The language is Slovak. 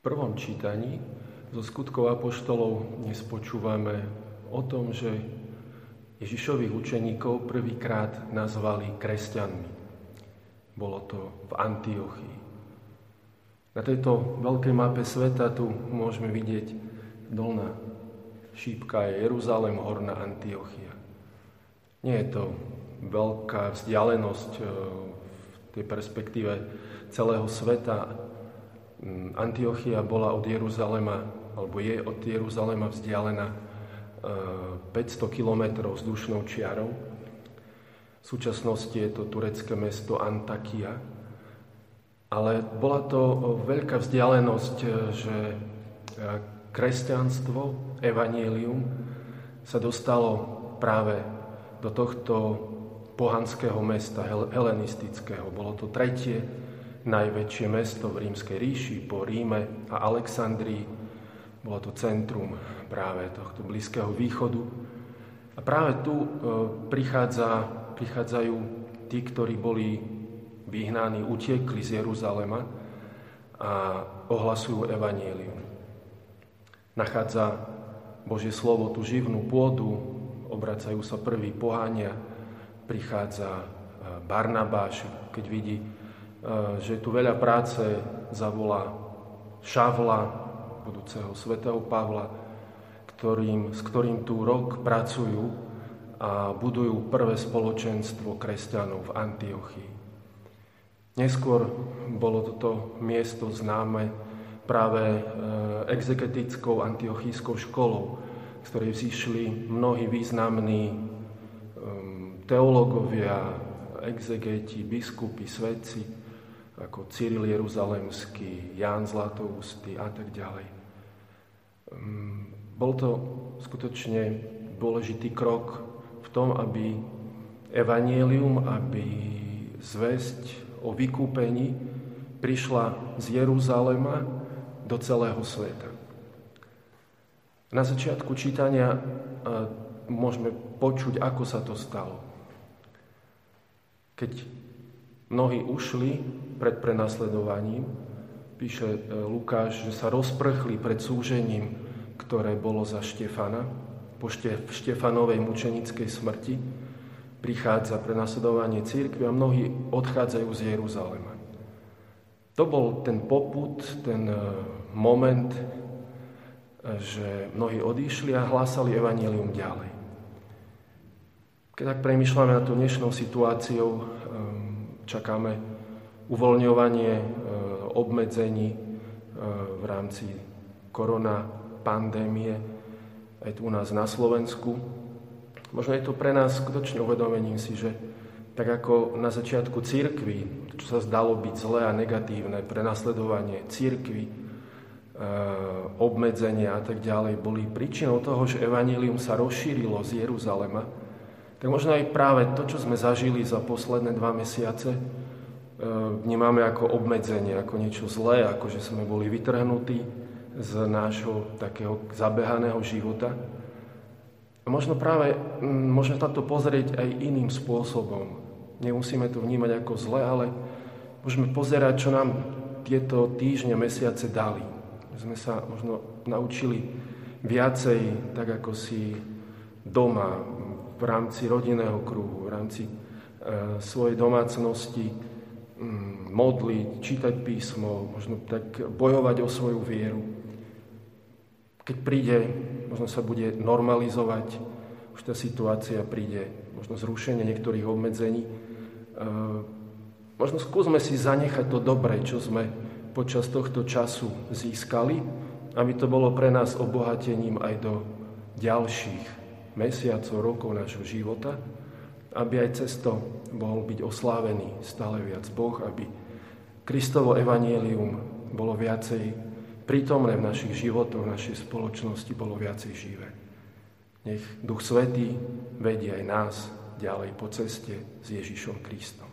Prvom čítaní zo skutkov apoštolov dnes počúvame o tom, že Ježišových učeníkov prvýkrát nazvali kresťanmi. Bolo to v Antiochii. Na tejto veľkej mape sveta tu môžeme vidieť dolná šípka je Jeruzalém, horná Antiochia. Nie je to veľká vzdialenosť e, v tej perspektíve celého sveta, Antiochia bola od Jeruzalema, alebo je od Jeruzalema vzdialená 500 e, kilometrov vzdušnou čiarou. V súčasnosti je to turecké mesto Antakia. Ale bola to veľká vzdialenosť, e, že kresťanstvo, evanielium sa dostalo práve do tohto pohanského mesta, helenistického. Bolo to tretie najväčšie mesto v rímskej ríši po Ríme a Alexandrii. Bolo to centrum práve tohto Blízkeho východu. A práve tu e, prichádza, prichádzajú tí, ktorí boli vyhnaní, utiekli z Jeruzalema a ohlasujú evanielium. Nachádza Božie slovo tú živnú pôdu, obracajú sa prví pohania, prichádza e, Barnabáš, keď vidí Eh, že tu veľa práce zavolá Šavla, budúceho svätého Pavla, ktorým, s ktorým tu rok pracujú a budujú prvé spoločenstvo kresťanov v Antiochii. Neskôr bolo toto miesto známe práve eh, exegetickou antiochijskou školou, z ktorej vzýšli mnohí významní ehm, teológovia, exegeti, biskupy, svedci, ako Cyril Jeruzalemský, Ján Zlatoústy a tak ďalej. Mm, bol to skutočne dôležitý krok v tom, aby evanielium, aby zväzť o vykúpení prišla z Jeruzalema do celého sveta. Na začiatku čítania môžeme počuť, ako sa to stalo. Keď Mnohí ušli pred prenasledovaním, píše e, Lukáš, že sa rozprchli pred súžením, ktoré bolo za Štefana. Po Štefanovej mučenickej smrti prichádza prenasledovanie církvy a mnohí odchádzajú z Jeruzalema. To bol ten poput, ten e, moment, e, že mnohí odišli a hlásali evanílium ďalej. Keď tak premyšľame na tú dnešnou situáciou, Čakáme uvoľňovanie e, obmedzení e, v rámci korona pandémie aj tu u nás na Slovensku. Možno je to pre nás skutočne uvedomením si, že tak ako na začiatku církvy, čo sa zdalo byť zlé a negatívne, prenasledovanie církvy, e, obmedzenia a tak ďalej, boli príčinou toho, že evanílium sa rozšírilo z Jeruzalema, tak možno aj práve to, čo sme zažili za posledné dva mesiace, e, vnímame ako obmedzenie, ako niečo zlé, ako že sme boli vytrhnutí z nášho takého zabehaného života. A možno práve môžeme na to pozrieť aj iným spôsobom. Nemusíme to vnímať ako zle, ale môžeme pozerať, čo nám tieto týždne, mesiace dali. Sme sa možno naučili viacej, tak ako si doma v rámci rodinného kruhu, v rámci e, svojej domácnosti mm, modliť, čítať písmo, možno tak bojovať o svoju vieru. Keď príde, možno sa bude normalizovať, už tá situácia príde, možno zrušenie niektorých obmedzení. E, možno skúsme si zanechať to dobré, čo sme počas tohto času získali, aby to bolo pre nás obohatením aj do ďalších mesiacov, rokov nášho života, aby aj cez to mohol byť oslávený stále viac Boh, aby Kristovo evanielium bolo viacej prítomné v našich životoch, v našej spoločnosti, bolo viacej živé. Nech Duch Svetý vedie aj nás ďalej po ceste s Ježišom Kristom.